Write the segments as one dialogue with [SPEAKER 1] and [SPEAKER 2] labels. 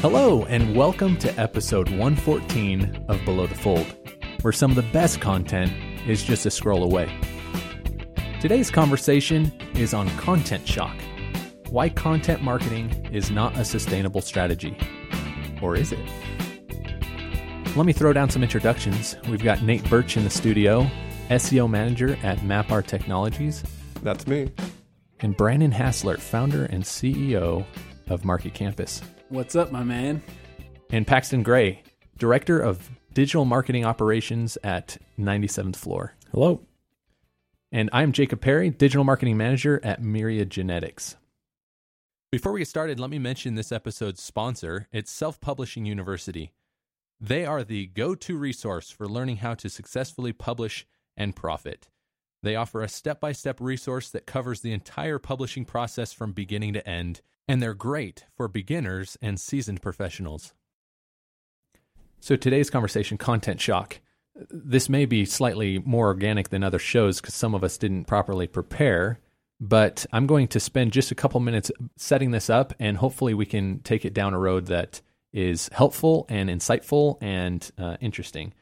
[SPEAKER 1] Hello, and welcome to episode 114 of Below the Fold, where some of the best content is just a scroll away. Today's conversation is on content shock why content marketing is not a sustainable strategy. Or is it? Let me throw down some introductions. We've got Nate Birch in the studio, SEO manager at MapR Technologies,
[SPEAKER 2] That's me.
[SPEAKER 1] and Brandon Hassler, founder and CEO of Market Campus.
[SPEAKER 3] What's up, my man?
[SPEAKER 1] and Paxton Gray, Director of Digital Marketing Operations at 97th Floor.
[SPEAKER 3] Hello.
[SPEAKER 1] And I'm Jacob Perry, Digital Marketing Manager at Myriad Genetics. Before we get started, let me mention this episode's sponsor. It's Self Publishing University. They are the go to resource for learning how to successfully publish and profit. They offer a step by step resource that covers the entire publishing process from beginning to end, and they're great for beginners and seasoned professionals. So, today's conversation content shock. This may be slightly more organic than other shows because some of us didn't properly prepare, but I'm going to spend just a couple minutes setting this up, and hopefully, we can take it down a road that is helpful and insightful and uh, interesting.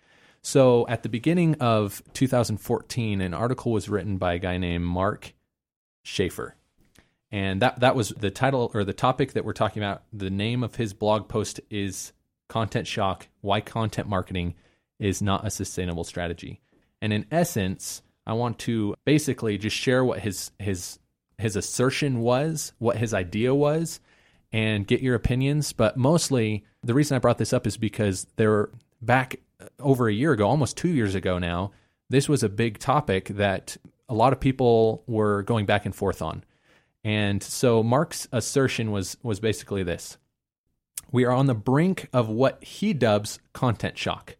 [SPEAKER 1] So, at the beginning of 2014, an article was written by a guy named Mark Schaefer. And that, that was the title or the topic that we're talking about. The name of his blog post is Content Shock Why Content Marketing is Not a Sustainable Strategy. And in essence, I want to basically just share what his, his, his assertion was, what his idea was, and get your opinions. But mostly, the reason I brought this up is because there back over a year ago, almost two years ago now, this was a big topic that a lot of people were going back and forth on. And so Mark's assertion was was basically this. We are on the brink of what he dubs content shock.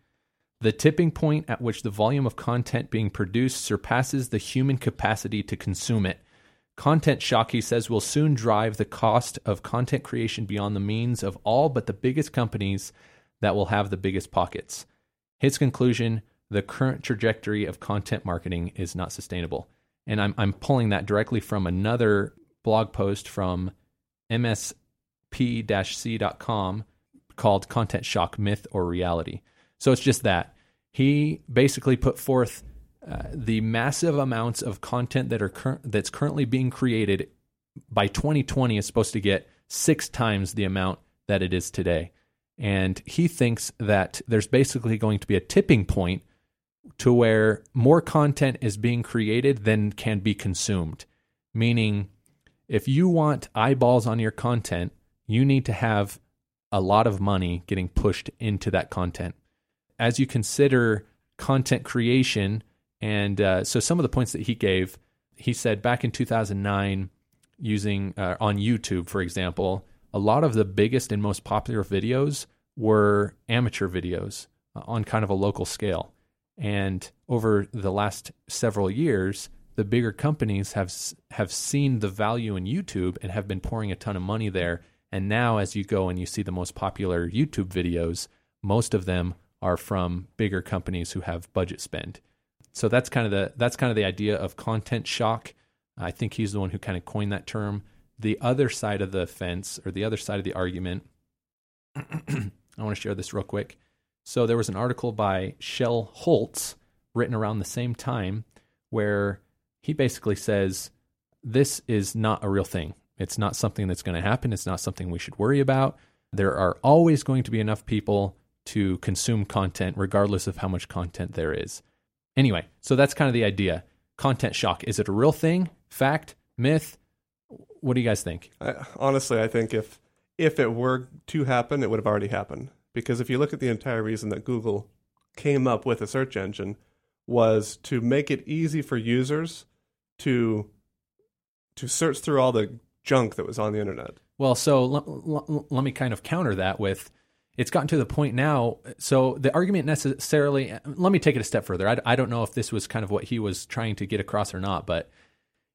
[SPEAKER 1] The tipping point at which the volume of content being produced surpasses the human capacity to consume it. Content shock, he says, will soon drive the cost of content creation beyond the means of all but the biggest companies that will have the biggest pockets. His conclusion the current trajectory of content marketing is not sustainable. And I'm, I'm pulling that directly from another blog post from msp-c.com called Content Shock Myth or Reality. So it's just that. He basically put forth uh, the massive amounts of content that are cur- that's currently being created by 2020 is supposed to get six times the amount that it is today. And he thinks that there's basically going to be a tipping point to where more content is being created than can be consumed. Meaning, if you want eyeballs on your content, you need to have a lot of money getting pushed into that content. As you consider content creation, and uh, so some of the points that he gave, he said back in 2009, using uh, on YouTube, for example, a lot of the biggest and most popular videos were amateur videos uh, on kind of a local scale. And over the last several years, the bigger companies have have seen the value in YouTube and have been pouring a ton of money there. And now, as you go and you see the most popular YouTube videos, most of them are from bigger companies who have budget spend. So that's kind of the that's kind of the idea of content shock. I think he's the one who kind of coined that term. The other side of the fence, or the other side of the argument, I want to share this real quick. So there was an article by Shel Holtz written around the same time where he basically says this is not a real thing. It's not something that's going to happen. It's not something we should worry about. There are always going to be enough people to consume content, regardless of how much content there is. Anyway, so that's kind of the idea. Content shock. Is it a real thing? Fact? Myth? What do you guys think?
[SPEAKER 2] I, honestly, I think if if it were to happen, it would have already happened. Because if you look at the entire reason that Google came up with a search engine was to make it easy for users to to search through all the junk that was on the internet.
[SPEAKER 1] Well, so l- l- let me kind of counter that with it's gotten to the point now. So the argument necessarily, let me take it a step further. I, I don't know if this was kind of what he was trying to get across or not, but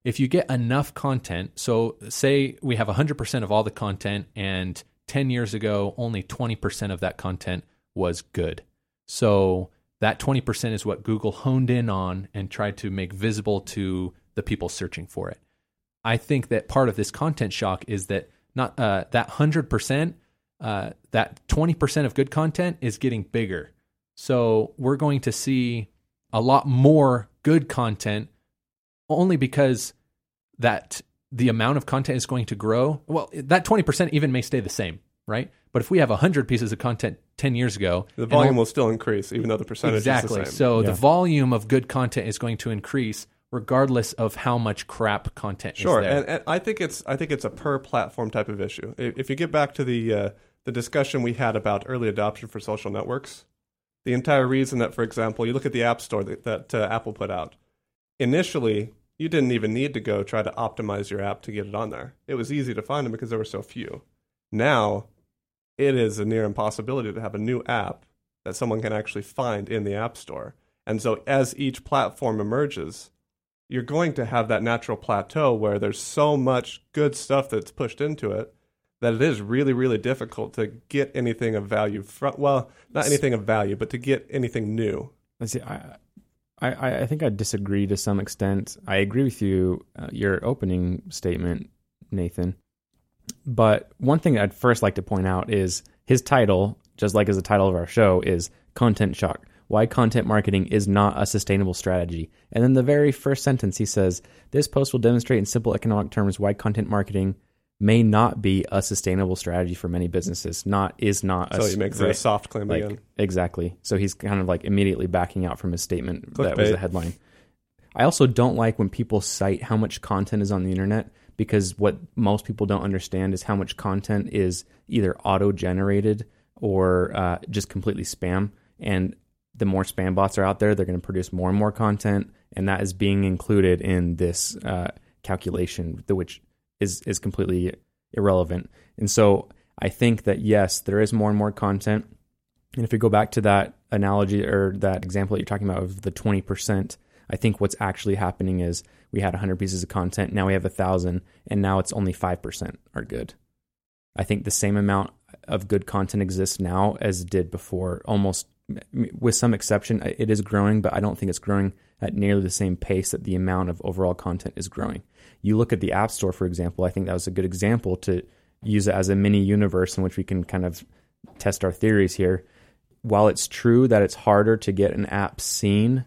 [SPEAKER 1] if you get enough content, so say we have 100% of all the content, and 10 years ago, only 20% of that content was good. So that 20% is what Google honed in on and tried to make visible to the people searching for it. I think that part of this content shock is that not uh, that 100% uh, that 20% of good content is getting bigger. So we're going to see a lot more good content only because that the amount of content is going to grow. Well, that 20% even may stay the same, right? But if we have 100 pieces of content 10 years ago,
[SPEAKER 2] The volume
[SPEAKER 1] we'll-
[SPEAKER 2] still increase, even though the percentage
[SPEAKER 1] exactly.
[SPEAKER 2] is the same. Exactly.
[SPEAKER 1] So
[SPEAKER 3] Yeah.
[SPEAKER 1] the volume of good content is going to increase regardless of how much crap content
[SPEAKER 2] Sure,
[SPEAKER 1] is there.
[SPEAKER 2] and, and I think it's I think it's a per platform type of issue. If if you get back to the uh, the discussion we had about early adoption for social networks, the entire reason that, for example, you look at the App Store that, that uh, Apple put out. Initially, you didn't even need to go try to optimize your app to get it on there. It was easy to find them because there were so few. Now, it is a near impossibility to have a new app that someone can actually find in the App Store. And so, as each platform emerges, you're going to have that natural plateau where there's so much good stuff that's pushed into it that it is really, really difficult to get anything of value from. Well, not anything of value, but to get anything new.
[SPEAKER 3] Let's see. I, I, I think I disagree to some extent. I agree with you, uh, your opening statement, Nathan. But one thing I'd first like to point out is his title, just like as the title of our show, is Content Shock. Why content marketing is not a sustainable strategy. And then the very first sentence he says, This post will demonstrate in simple economic terms why content marketing may not be a sustainable strategy for many businesses. Not is not a
[SPEAKER 2] So he makes it a soft claim
[SPEAKER 3] Like
[SPEAKER 2] again.
[SPEAKER 3] exactly. So he's kind of like immediately backing out from his statement that was the headline. I also don't like when people cite how much content is on the internet because what most people don't understand is how much content is either auto generated or uh, just completely spam. And the more spam bots are out there, they're going to produce more and more content, and that is being included in this uh, calculation, which is is completely irrelevant. And so I think that yes, there is more and more content. And if we go back to that analogy or that example that you're talking about of the 20%, I think what's actually happening is we had 100 pieces of content, now we have 1,000, and now it's only 5% are good. I think the same amount of good content exists now as it did before, almost with some exception. It is growing, but I don't think it's growing at nearly the same pace that the amount of overall content is growing. You look at the App Store, for example, I think that was a good example to use it as a mini universe in which we can kind of test our theories here. While it's true that it's harder to get an app seen,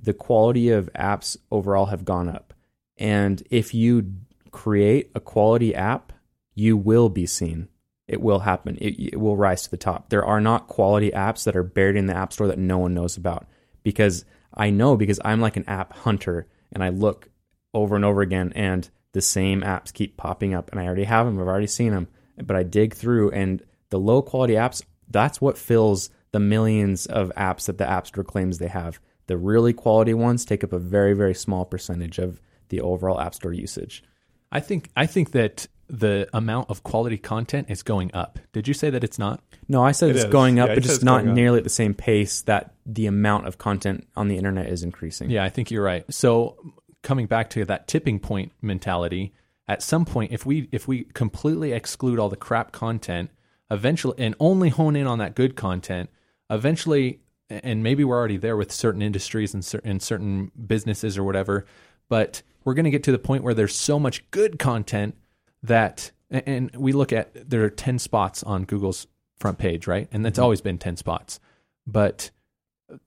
[SPEAKER 3] the quality of apps overall have gone up. And if you create a quality app, you will be seen. It will happen. It, it will rise to the top. There are not quality apps that are buried in the App Store that no one knows about because I know because I'm like an app hunter and I look over and over again and the same apps keep popping up and I already have them. I've already seen them, but I dig through and the low quality apps, that's what fills the millions of apps that the App Store claims they have. The really quality ones take up a very, very small percentage of the overall App Store usage.
[SPEAKER 1] I think I think that the amount of quality content is going up. Did you say that it's not?
[SPEAKER 3] No, I said
[SPEAKER 2] It
[SPEAKER 3] it's
[SPEAKER 2] is.
[SPEAKER 3] going up,
[SPEAKER 2] Yeah,
[SPEAKER 3] but just
[SPEAKER 2] it's
[SPEAKER 3] not
[SPEAKER 2] going up.
[SPEAKER 3] nearly at the same pace that the amount of content on the internet is increasing.
[SPEAKER 1] Yeah, I think you're right. So coming back to that tipping point mentality, at some point if we if we completely exclude all the crap content, eventually and only hone in on that good content, eventually and maybe we're already there with certain industries and certain, and certain businesses or whatever, but we're going to get to the point where there's so much good content that and we look at there are 10 spots on Google's front page, right? And that's mm-hmm. always been 10 spots. But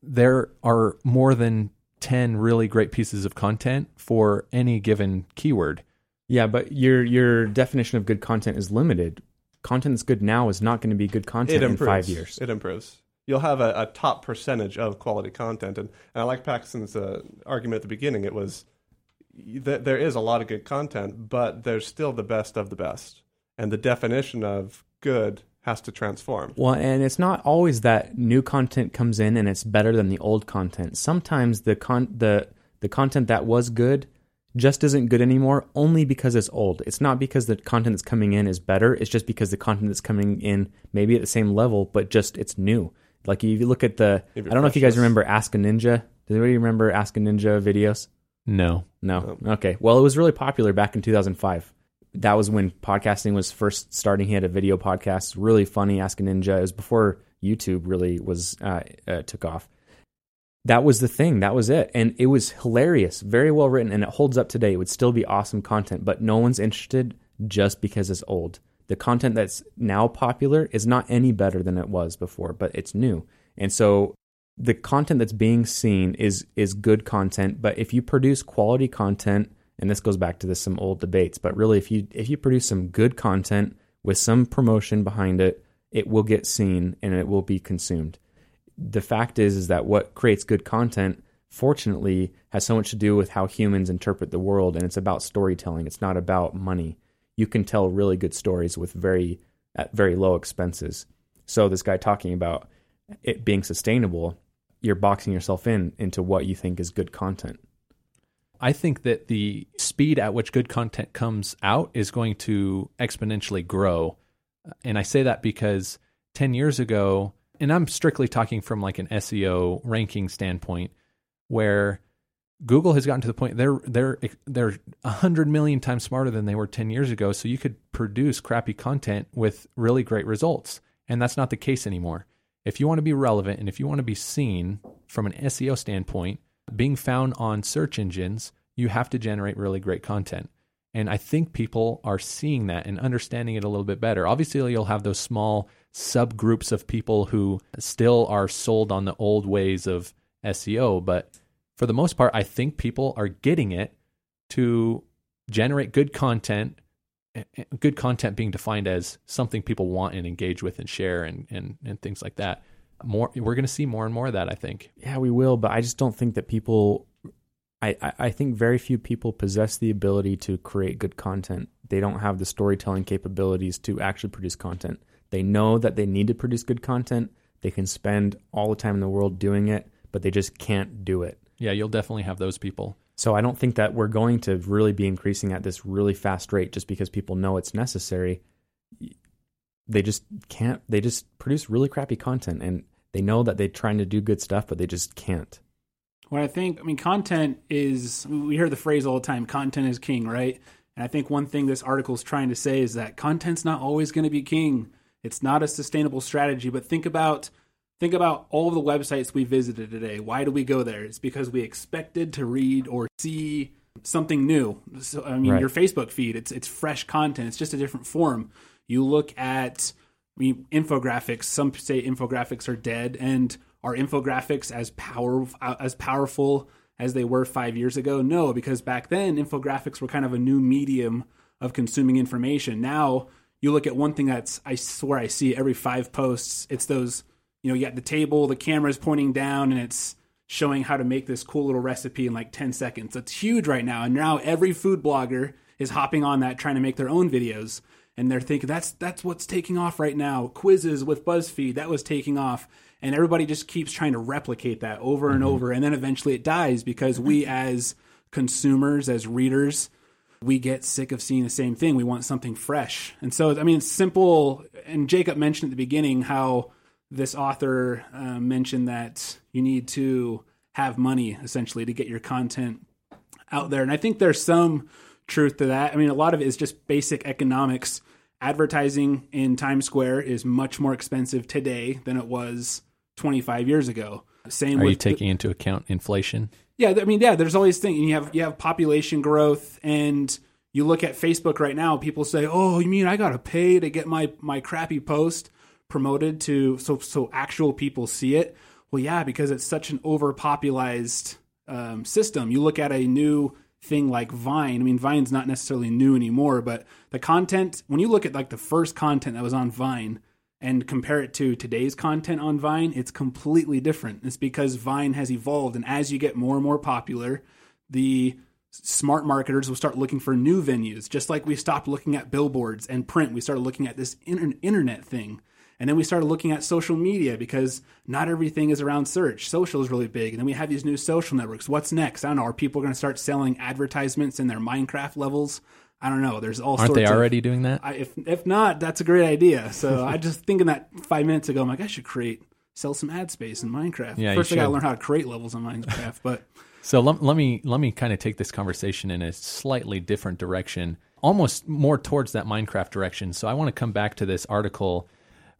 [SPEAKER 1] there are more than 10 really great pieces of content for any given keyword.
[SPEAKER 3] Yeah, but your your definition of good content is limited. Content that's good now is not going to be good content in five years.
[SPEAKER 2] It improves. You'll have a, a top percentage of quality content, and, and I like Paxton's uh, argument at the beginning. It was that there is a lot of good content, but there's still the best of the best, and the definition of good has to transform.
[SPEAKER 3] Well, and it's not always that new content comes in and it's better than the old content. Sometimes the con the the content that was good just isn't good anymore only because it's old. It's not because the content that's coming in is better. It's just because the content that's coming in maybe at the same level, but just it's new. Like if you look at the, I don't know if you guys remember Ask a Ninja. Does anybody remember Ask a Ninja videos?
[SPEAKER 1] No.
[SPEAKER 3] No. Okay. Well, it was really popular back in 2005. That was when podcasting was first starting. He had a video podcast, really funny, Ask a Ninja. It was before YouTube really was uh, uh, took off. That was the thing. That was it, and it was hilarious, very well written, and it holds up today. It would still be awesome content, but no one's interested just because it's old. The content that's now popular is not any better than it was before, but it's new. And so the content that's being seen is is good content, but if you produce quality content, and this goes back to this some old debates, but really if you if you produce some good content with some promotion behind it, it will get seen and it will be consumed. The fact is is that what creates good content fortunately has so much to do with how humans interpret the world and it's about storytelling. It's not about money. You can tell really good stories with very at very low expenses. So this guy talking about it being sustainable, you're boxing yourself in into what you think is good content.
[SPEAKER 1] I think that the speed at which good content comes out is going to exponentially grow. Uh, and I say that because 10 years ago, and I'm strictly talking from like an SEO ranking standpoint, where Google has gotten to the point they're they're they're a hundred million times smarter than they were ten years ago. So you could produce crappy content with really great results, and that's not the case anymore. If you want to be relevant and if you want to be seen from an SEO standpoint, being found on search engines, you have to generate really great content. And I think people are seeing that and understanding it a little bit better. Obviously, you'll have those small subgroups of people who still are sold on the old ways of SEO, but for the most part, I think people are getting it to generate good content. Eh, eh, good content being defined as something people want and engage with and share and and, and things like that. More, we're going to see more and more of that. I think.
[SPEAKER 3] Yeah, we will, but I just don't think that people. I, I think very few people possess the ability to create good content. They don't have the storytelling capabilities to actually produce content. They know that they need to produce good content. They can spend all the time in the world doing it, but they just can't do it.
[SPEAKER 1] Yeah, you'll definitely have those people.
[SPEAKER 3] So I don't think that we're going to really be increasing at this really fast rate just because people know it's necessary. They just can't. They just produce really crappy content, and they know that they're trying to do good stuff, but they just can't.
[SPEAKER 4] What I think, I mean, content is. We hear the phrase all the time: "Content is king," right? And I think one thing this article is trying to say is that content's not always going to be king. It's not a sustainable strategy. But think about Think about all the websites we visited today. Why do we go there? It's because we expected to read or see something new. So, I mean, right. your Facebook feed, it's it's fresh content. It's just a different form. You look at I mean, infographics. Some say infographics are dead, and are infographics as power as powerful as they were five years ago? No, because back then infographics were kind of a new medium of consuming information. Now you look at one thing that's I swear I see every five posts. It's those you know, you got the table, the camera's pointing down, and it's showing how to make this cool little recipe in like 10 seconds. It's huge right now. And now every food blogger is hopping on that trying to make their own videos. And they're thinking that's that's what's taking off right now. Quizzes with BuzzFeed, that was taking off. And everybody just keeps trying to replicate that over and mm-hmm. over. And then eventually it dies because we as consumers, as readers, we get sick of seeing the same thing. We want something fresh. And so, I mean, it's simple. And Jacob mentioned at the beginning how this author uh, mentioned that you need to have money essentially to get your content out there. And I think there's some truth to that. I mean, a lot of it is just basic economics. Advertising in Times Square is much more expensive today than it was 25 years ago.
[SPEAKER 1] Same. Are you taking the, into account inflation?
[SPEAKER 4] Yeah, I mean, yeah. There's always things. You have you have population growth, and you look at Facebook right now. People say, "Oh, you mean I got to pay to get my my crappy post?" Promoted to so so actual people see it. Well, yeah, because it's such an overpopularized um, system. You look at a new thing like Vine. I mean, Vine's not necessarily new anymore, but the content when you look at like the first content that was on Vine and compare it to today's content on Vine, it's completely different. It's because Vine has evolved, and as you get more and more popular, the smart marketers will start looking for new venues. Just like we stopped looking at billboards and print, we started looking at this internet thing. And then we started looking at social media because not everything is around search. Social is really big. And then we have these new social networks. What's next? I don't know. Are people going to start selling advertisements in their Minecraft levels? I don't know. There's all
[SPEAKER 1] Aren't
[SPEAKER 4] they
[SPEAKER 1] already
[SPEAKER 4] of,
[SPEAKER 1] doing that?
[SPEAKER 4] I, if if not, that's a great idea. So I just thinking that five minutes ago, I'm like, I should create sell some ad space in Minecraft.
[SPEAKER 1] Yeah,
[SPEAKER 4] First, I got to learn how to create levels in Minecraft. But
[SPEAKER 1] so let, let me let me kind of take this conversation in a slightly different direction, almost more towards that Minecraft direction. So I want to come back to this article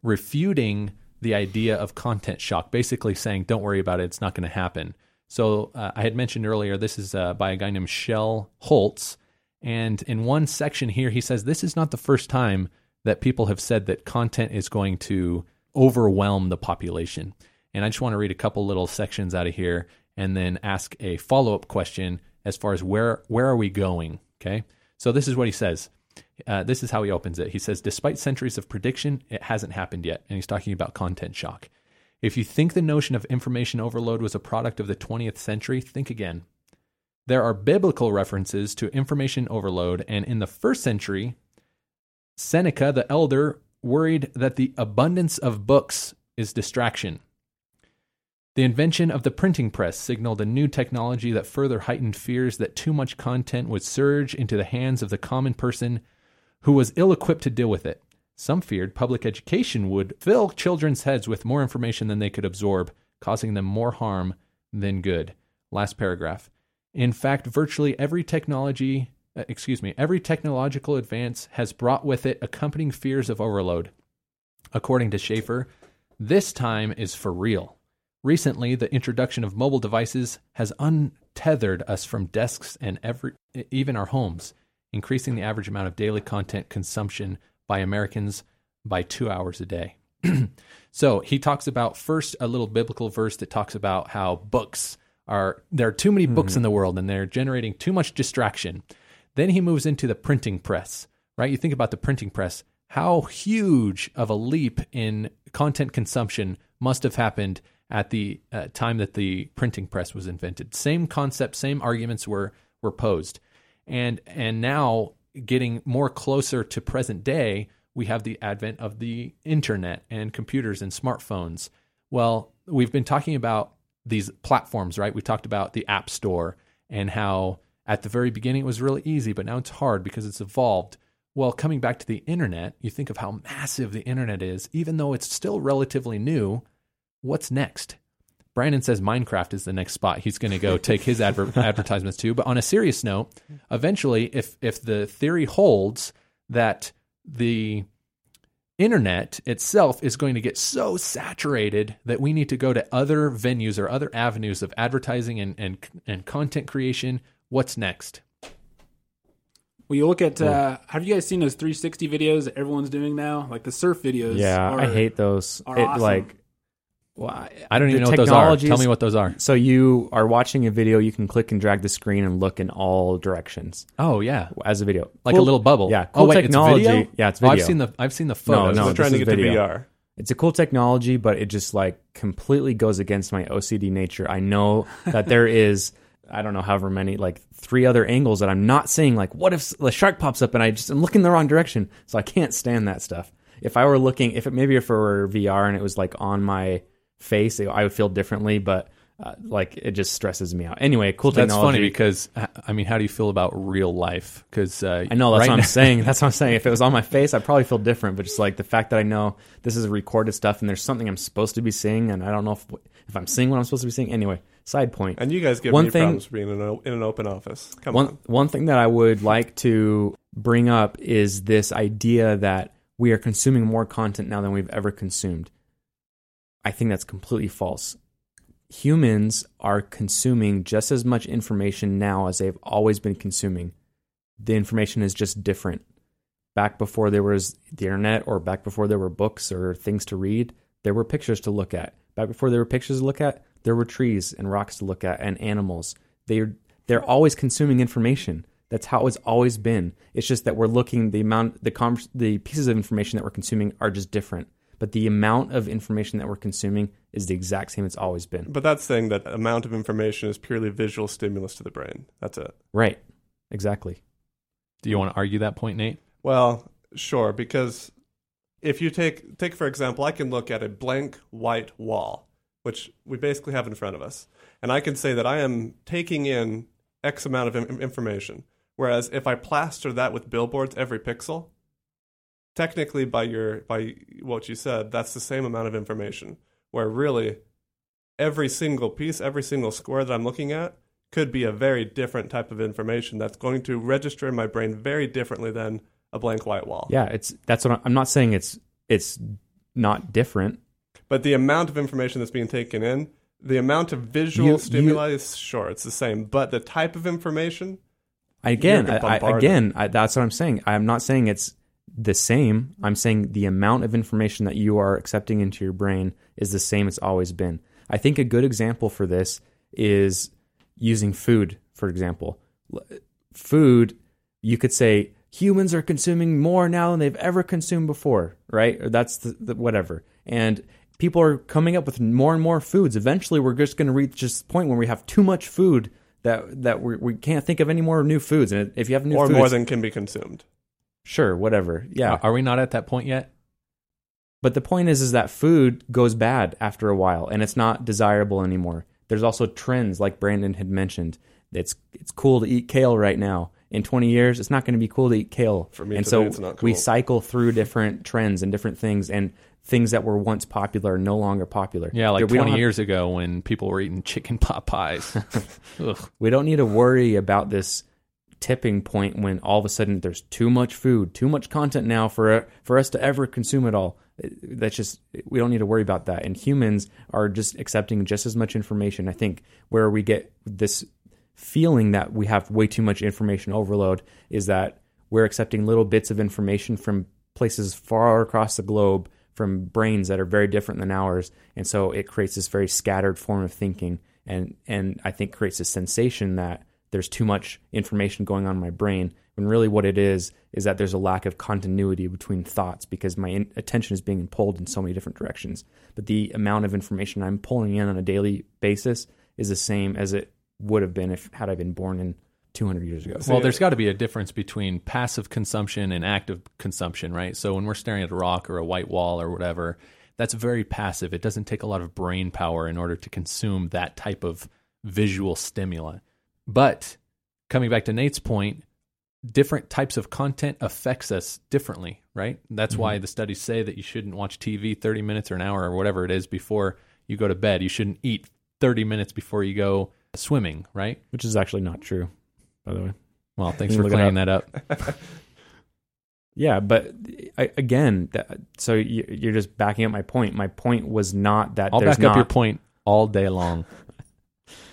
[SPEAKER 1] refuting the idea of content shock, basically saying, don't worry about it, it's not going to happen. So uh, I had mentioned earlier, this is uh, by a guy named Shel Holtz. And in one section here, he says, This is not the first time that people have said that content is going to overwhelm the population. And I just want to read a couple little sections out of here and then ask a follow up question as far as where where are we going? Okay, so this is what he says. Uh, this is how he opens it. He says, despite centuries of prediction, it hasn't happened yet. And he's talking about content shock. If you think the notion of information overload was a product of the 20th century, think again. There are biblical references to information overload, and in the first century, Seneca the elder worried that the abundance of books is distraction. The invention of the printing press signaled a new technology that further heightened fears that too much content would surge into the hands of the common person who was ill equipped to deal with it. Some feared public education would fill children's heads with more information than they could absorb, causing them more harm than good. Last paragraph. In fact, virtually every technology, uh, excuse me, every technological advance has brought with it accompanying fears of overload. According to Schaefer, this time is for real. Recently, the introduction of mobile devices has untethered us from desks and every, even our homes, increasing the average amount of daily content consumption by Americans by two hours a day. so he talks about first a little biblical verse that talks about how books are there are too many books
[SPEAKER 3] Mm-hmm.
[SPEAKER 1] in the world and they're generating too much distraction. Then he moves into the printing press, right? You think about the printing press, how huge of a leap in content consumption must have happened at the uh, time that the printing press was invented. Same concept, same arguments were were posed. And and now getting more closer to present day, we have the advent of the internet and computers and smartphones. Well, we've been talking about these platforms, right? We talked about the App Store and how at the very beginning it was really easy, but now it's hard because it's evolved. Well, coming back to the internet, you think of how massive the internet is, even though it's still relatively new. What's next? Brandon says Minecraft is the next spot he's going to go take his adver- advertisements to. But on a serious note, eventually, if if the theory holds that the internet itself is going to get so saturated that we need to go to other venues or other avenues of advertising and and, and content creation, what's next?
[SPEAKER 4] Well, you look at uh, have you guys seen those 360 videos that everyone's doing now? Like the surf videos.
[SPEAKER 3] Yeah, I hate those.
[SPEAKER 4] are
[SPEAKER 3] It
[SPEAKER 4] awesome.
[SPEAKER 3] like, well, I,
[SPEAKER 1] I don't even know what those are. Tell me what those are.
[SPEAKER 3] So you are watching a video, you can click and drag the screen and look in all directions
[SPEAKER 1] Oh yeah,
[SPEAKER 3] as a video,
[SPEAKER 1] like a little bubble.
[SPEAKER 3] Yeah,
[SPEAKER 1] oh
[SPEAKER 3] cool
[SPEAKER 1] wait,
[SPEAKER 3] technology.
[SPEAKER 1] It's video?
[SPEAKER 3] Yeah, it's
[SPEAKER 1] Oh, I've seen the I've seen the photos.
[SPEAKER 3] no,
[SPEAKER 2] We're trying to get
[SPEAKER 3] is
[SPEAKER 2] to
[SPEAKER 3] video.
[SPEAKER 2] VR.
[SPEAKER 3] It's a cool technology, but it just like completely goes against my OCD nature. I know that there is, I don't know, however many, like three other angles that I'm not seeing. Like, what if the shark pops up and I just am looking the wrong direction? So I can't stand that stuff. If I were looking, if it maybe if it were VR and it was like on my face, I would feel differently. But uh, like, it just stresses me out. Anyway, cool
[SPEAKER 1] That's
[SPEAKER 3] technology.
[SPEAKER 1] funny because I mean, how do you feel about real life? Because uh,
[SPEAKER 3] I know that's
[SPEAKER 1] right
[SPEAKER 3] what I'm
[SPEAKER 1] now-
[SPEAKER 3] saying. That's what I'm saying. If it was on my face, I'd probably feel different. But just like the fact that I know this is recorded stuff and there's something I'm supposed to be seeing, and I don't know if if I'm seeing what I'm supposed to be seeing. Anyway, side point.
[SPEAKER 2] And you guys give
[SPEAKER 3] One
[SPEAKER 2] me
[SPEAKER 3] thing-
[SPEAKER 2] problems for being in, a, in an open office. Come
[SPEAKER 3] One
[SPEAKER 2] on.
[SPEAKER 3] one thing that I would like to bring up is this idea that we are consuming more content now than we've ever consumed. I think that's completely false. Humans are consuming just as much information now as they've always been consuming. The information is just different. Back before there was the internet or back before there were books or things to read, there were pictures to look at. Back before there were pictures to look at, there were trees and rocks to look at and animals. They're they're always consuming information. That's how it's always been. It's just that we're looking the amount the com- the pieces of information that we're consuming are just different. But the amount of information that we're consuming is the exact same it's always been.
[SPEAKER 2] But that's saying that amount of information is purely visual stimulus to the brain. That's it.
[SPEAKER 3] Right. Exactly.
[SPEAKER 1] Do you want to argue that point, Nate?
[SPEAKER 2] Well, sure, because if you take take for example, I can look at a blank white wall, which we basically have in front of us, and I can say that I am taking in X amount of information. Whereas if I plaster that with billboards every pixel, technically by your by what you said, that's the same amount of information. Where really every single piece, every single square that I'm looking at could be a very different type of information that's going to register in my brain very differently than a blank white wall.
[SPEAKER 3] Yeah, it's that's what I'm, I'm not saying it's it's not different.
[SPEAKER 2] But the amount of information that's being taken in, the amount of visual
[SPEAKER 3] You- you-
[SPEAKER 2] stimuli is sure it's the same, but the type of information,
[SPEAKER 3] Again, I, again, I, that's what I'm saying. I'm not saying it's the same. I'm saying the amount of information that you are accepting into your brain is the same it's always been. I think a good example for this is using food, for example. Food, you could say humans are consuming more now than they've ever consumed before, right? Or that's the, the whatever. And people are coming up with more and more foods. Eventually, we're just going to reach this point where we have too much food that that we're, we can't think of any more new foods. And if you have new
[SPEAKER 2] or
[SPEAKER 3] foods,
[SPEAKER 2] more than can be consumed.
[SPEAKER 3] Sure, whatever, yeah.
[SPEAKER 1] Are- Are we not at that point yet?
[SPEAKER 3] But the point is, is that food goes bad after a while, and it's not desirable anymore. There's also trends, like Brandon had mentioned. It's it's cool to eat kale right now. In 20 years, it's not going to be cool to eat kale.
[SPEAKER 2] For me
[SPEAKER 3] and
[SPEAKER 2] today,
[SPEAKER 3] so
[SPEAKER 2] it's not
[SPEAKER 3] we cycle through different trends and different things, and things that were once popular are no longer popular.
[SPEAKER 1] Yeah, like
[SPEAKER 3] we
[SPEAKER 1] 20
[SPEAKER 3] have-
[SPEAKER 1] years ago when people were eating chicken pot pies.
[SPEAKER 3] We don't need to worry about this tipping point when all of a sudden there's too much food, too much content now for for us to ever consume it all. That's just we don't need to worry about that. And humans are just accepting just as much information. I think where we get this feeling that we have way too much information overload is that we're accepting little bits of information from places far across the globe from brains that are very different than ours and so it creates this very scattered form of thinking and and I think creates a sensation that there's too much information going on in my brain when really what it is is that there's a lack of continuity between thoughts because my in- attention is being pulled in so many different directions but the amount of information I'm pulling in on a daily basis is the same as it would have been if had I been born in 200 years ago.
[SPEAKER 1] Well, there's got to be a difference between passive consumption and active consumption, right? So when we're staring at a rock or a white wall or whatever, that's very passive. It doesn't take a lot of brain power in order to consume that type of visual stimuli. But coming back to Nate's point, different types of content affects us differently, right? That's why mm-hmm. the studies say that you shouldn't watch TV 30 minutes or an hour or whatever it is before you go to bed. You shouldn't eat 30 minutes before you go swimming, right?
[SPEAKER 3] which is actually not true, by the way.
[SPEAKER 1] Well, thanks for clearing that up.
[SPEAKER 3] Yeah, but I, again, that, so you, you're just backing up my point. My point was not that
[SPEAKER 1] I'll back
[SPEAKER 3] not.
[SPEAKER 1] up your point all day long.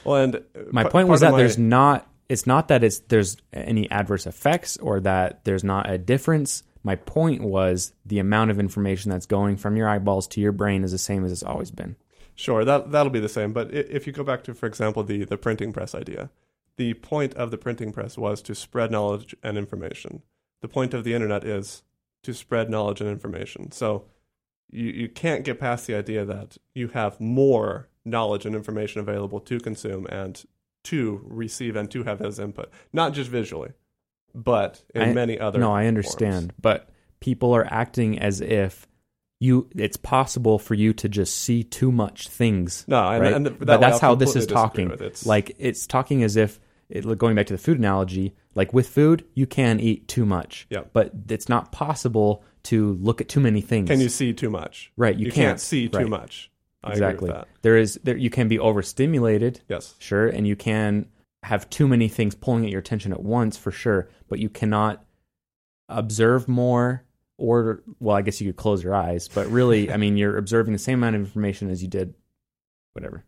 [SPEAKER 2] Well, and uh,
[SPEAKER 3] my
[SPEAKER 2] pa-
[SPEAKER 3] point was that
[SPEAKER 2] of
[SPEAKER 3] there's not. It's not that it's there's any adverse effects or that there's not a difference. My point was the amount of information that's going from your eyeballs to your brain is the same as it's always been.
[SPEAKER 2] Sure, that that'll be the same. But if you go back to, for example, the the printing press idea, the point of the printing press was to spread knowledge and information. The point of the internet is to spread knowledge and information. So you you can't get past the idea that you have more knowledge and information available to consume and to receive and to have as input, not just visually, but in
[SPEAKER 3] I-
[SPEAKER 2] many other.
[SPEAKER 3] No, I
[SPEAKER 2] forms.
[SPEAKER 3] understand, but people are acting as if you. It's possible for you to just see too much things.
[SPEAKER 2] No, and,
[SPEAKER 3] right?
[SPEAKER 2] and that
[SPEAKER 3] but that's how this is talking.
[SPEAKER 2] It's
[SPEAKER 3] Like it's talking as if it, going back to the food analogy. Like with food, you can eat too much.
[SPEAKER 2] Yeah.
[SPEAKER 3] But it's not possible to look at too many things.
[SPEAKER 2] can you see too much?
[SPEAKER 3] Right. You,
[SPEAKER 2] You,
[SPEAKER 3] can't,
[SPEAKER 2] can't see too
[SPEAKER 3] Right.
[SPEAKER 2] much. I
[SPEAKER 3] exactly.
[SPEAKER 2] agree with that.
[SPEAKER 3] There is there. You can be overstimulated.
[SPEAKER 2] Yes.
[SPEAKER 3] Sure, and you can have too many things pulling at your attention at once for sure, but you cannot observe more or well, I guess you could close your eyes, but really, I mean, you're observing the same amount of information as you did whatever.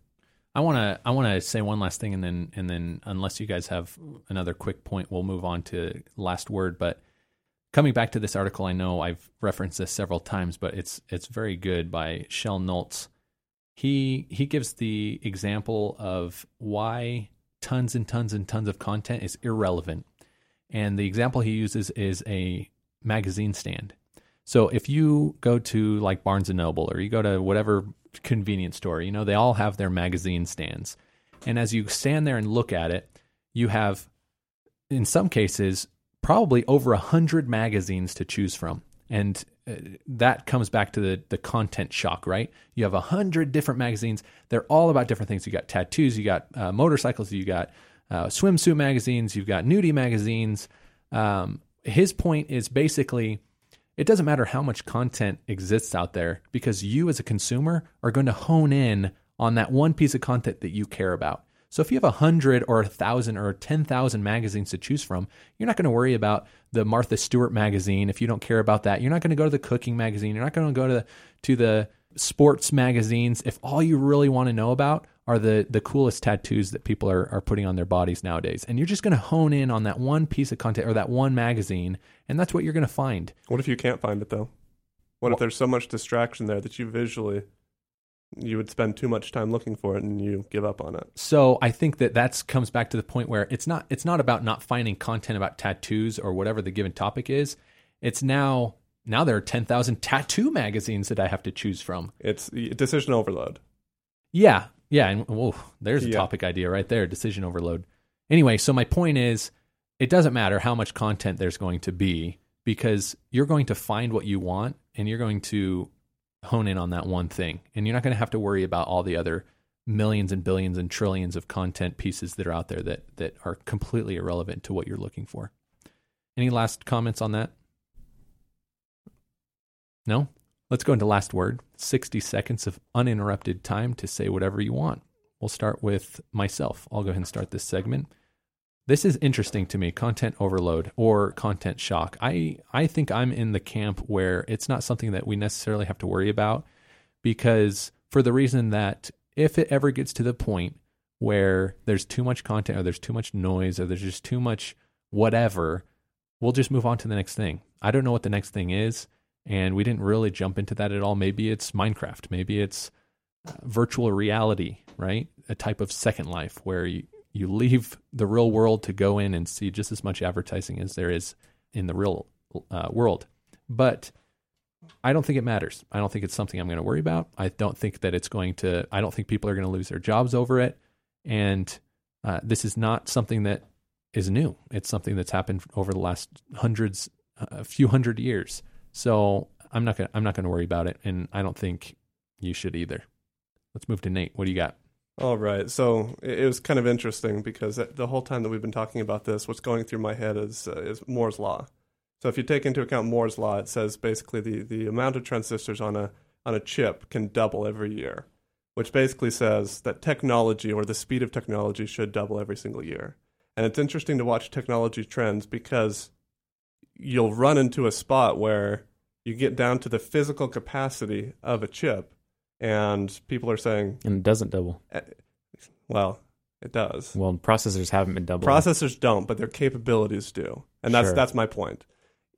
[SPEAKER 1] I want to I want to say one last thing, and then and then unless you guys have another quick point, we'll move on to last word. But coming back to this article, I know I've referenced this several times, but it's it's very good by Shel Holtz. He he gives the example of why tons and tons and tons of content is irrelevant, and the example he uses is a magazine stand. So if you go to like Barnes and Noble or you go to whatever convenience store, you know, they all have their magazine stands. And as you stand there and look at it, you have in some cases probably over a hundred magazines to choose from. And that comes back to the, the content shock, right? You have a hundred different magazines. They're all about different things. You got tattoos, you got uh, motorcycles, you got uh, swimsuit magazines, you've got nudie magazines. Um, his point is basically it doesn't matter how much content exists out there because you as a consumer are going to hone in on that one piece of content that you care about. So if you have a hundred or a thousand or ten thousand magazines to choose from, you're not going to worry about the Martha Stewart magazine if you don't care about that. You're not going to go to the cooking magazine. You're not going to go to the, to the sports magazines, if all you really want to know about are the the coolest tattoos that people are are putting on their bodies nowadays, and you're just going to hone in on that one piece of content or that one magazine, and that's what you're going to find.
[SPEAKER 2] What if you can't find it though? What if there's so much distraction there that you visually you would spend too much time looking for it and you give up on it?
[SPEAKER 1] So I think that that comes back to the point where it's not it's not about not finding content about tattoos or whatever the given topic is. It's now now there are 10,000 tattoo magazines that I have to choose from.
[SPEAKER 2] It's decision overload.
[SPEAKER 1] Yeah. Yeah, and whoa, there's a
[SPEAKER 2] Yeah.
[SPEAKER 1] topic idea right there, decision overload. Anyway, so my point is it doesn't matter how much content there's going to be because you're going to find what you want and you're going to hone in on that one thing. And you're not going to have to worry about all the other millions and billions and trillions of content pieces that are out there that that are completely irrelevant to what you're looking for. Any last comments on that? No? Let's go into last word 60 seconds of uninterrupted time to say whatever you want. We'll start with myself. I'll go ahead and start this segment. This is interesting to me content overload or content shock. I, I think I'm in the camp where it's not something that we necessarily have to worry about because, for the reason that if it ever gets to the point where there's too much content or there's too much noise or there's just too much whatever, we'll just move on to the next thing. I don't know what the next thing is and we didn't really jump into that at all. Maybe it's Minecraft, maybe it's uh, virtual reality, right? A type of second life where you, you leave the real world to go in and see just as much advertising as there is in the real uh, world. But I don't think it matters. I don't think it's something I'm going to worry about. I don't think that it's going to, I don't think people are going to lose their jobs over it. And uh, this is not something that is new. It's something that's happened over the last hundreds, a few hundred years. So I'm not gonna I'm not gonna worry about it, and I don't think you should either. Let's move to Nate. What do you got?
[SPEAKER 2] All right. So it was kind of interesting because the whole time that we've been talking about this, what's going through my head is uh, is Moore's law. So if you take into account Moore's law, it says basically the, the amount of transistors on a on a chip can double every year, which basically says that technology or the speed of technology should double every single year. And it's interesting to watch technology trends because you'll run into a spot where you get down to the physical capacity of a chip and people are saying,
[SPEAKER 3] and it doesn't double.
[SPEAKER 2] well, it does.
[SPEAKER 3] Well, processors haven't been doubling.
[SPEAKER 2] Processors don't, but their capabilities do, and that's
[SPEAKER 3] Sure.
[SPEAKER 2] that's my point.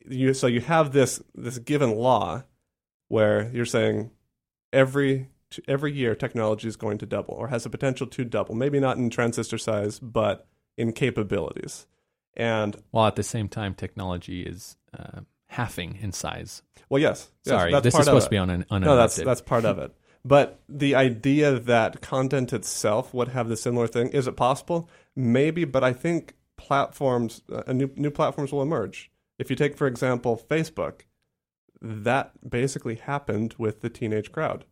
[SPEAKER 2] You so you have this this given law where you're saying every every year technology is going to double or has the potential to double. Maybe not in transistor size, but in capabilities. And
[SPEAKER 1] While at the same time, technology is uh, halving in size.
[SPEAKER 2] well, yes, yes,
[SPEAKER 1] Sorry,
[SPEAKER 2] that's
[SPEAKER 1] this
[SPEAKER 2] part
[SPEAKER 1] is
[SPEAKER 2] of
[SPEAKER 1] supposed
[SPEAKER 2] it.
[SPEAKER 1] to be on an uninterrupted.
[SPEAKER 2] No, that's that's part of it. But the idea that content itself would have the similar thing is it possible? Maybe, but I think platforms, uh, new new platforms will emerge. If you take, for example, Facebook, that basically happened with the teenage crowd.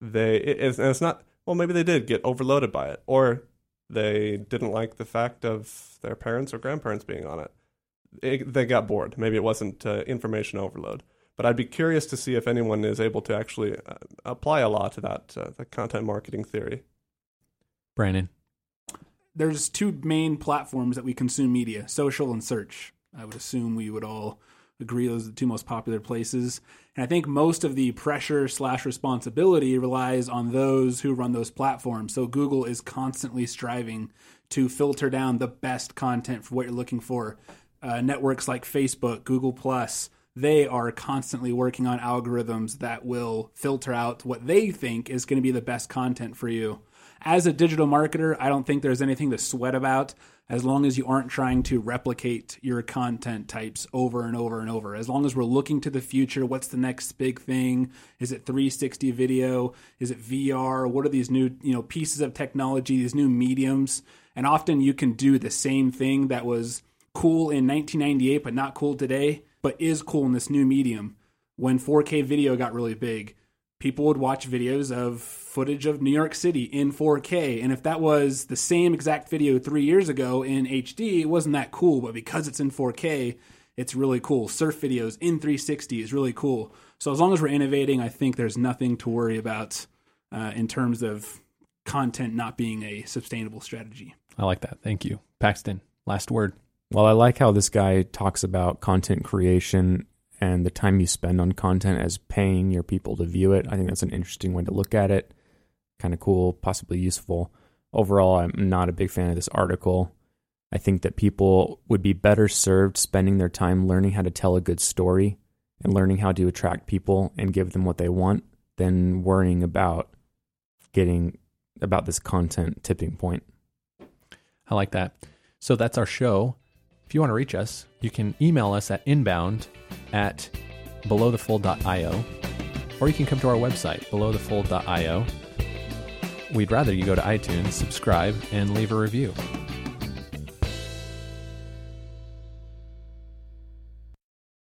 [SPEAKER 2] They it, it's, and it's not well. Maybe they did get overloaded by it, or they didn't like the fact of their parents or grandparents being on it. it they got bored. Maybe it wasn't uh, information overload. But I'd be curious to see if anyone is able to actually uh, apply a law to that uh, the content marketing theory.
[SPEAKER 1] Brandon.
[SPEAKER 4] there's two main platforms that we consume media social and search i would assume we would all agree those are the two most popular places and i think most of the pressure slash responsibility relies on those who run those platforms so google is constantly striving to filter down the best content for what you're looking for uh, networks like facebook google plus they are constantly working on algorithms that will filter out what they think is going to be the best content for you as a digital marketer, I don't think there's anything to sweat about as long as you aren't trying to replicate your content types over and over and over. As long as we're looking to the future, what's the next big thing? Is it 360 video? Is it VR? What are these new, you know, pieces of technology, these new mediums? And often you can do the same thing that was cool in 1998 but not cool today, but is cool in this new medium. When 4K video got really big, people would watch videos of footage of New York City in 4K. And if that was the same exact video three years ago in HD, it wasn't that cool. But because it's in 4K, it's really cool. Surf videos in 360 is really cool. So as long as we're innovating, I think there's nothing to worry about uh, in terms of content not being a sustainable strategy.
[SPEAKER 1] I like that. Thank you. Paxton, last word.
[SPEAKER 3] Well, I like how this guy talks about content creation and the time you spend on content as paying your people to view it. I think that's an interesting way to look at it. Kind of cool, possibly useful. Overall, I'm not a big fan of this article. I think that people would be better served spending their time learning how to tell a good story and learning how to attract people and give them what they want than worrying about getting about this content tipping point.
[SPEAKER 1] I like that. So that's our show. If you want to reach us, you can email us at inbound at belowthefold.io or you can come to our website, belowthefold.io. We'd rather you go to iTunes, subscribe, and leave a review.